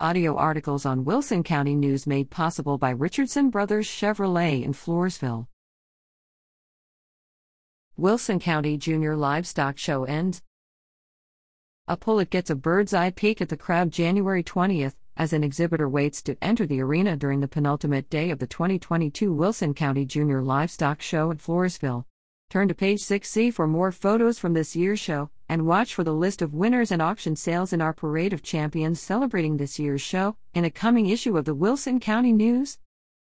Audio articles on Wilson County News made possible by Richardson Brothers Chevrolet in Floresville. Wilson County Junior Livestock Show ends. A pullet gets a bird's eye peek at the crowd January 20th as an exhibitor waits to enter the arena during the penultimate day of the 2022 Wilson County Junior Livestock Show at Floresville. Turn to page 6C for more photos from this year's show, and watch for the list of winners and auction sales in our Parade of Champions celebrating this year's show in a coming issue of the Wilson County News.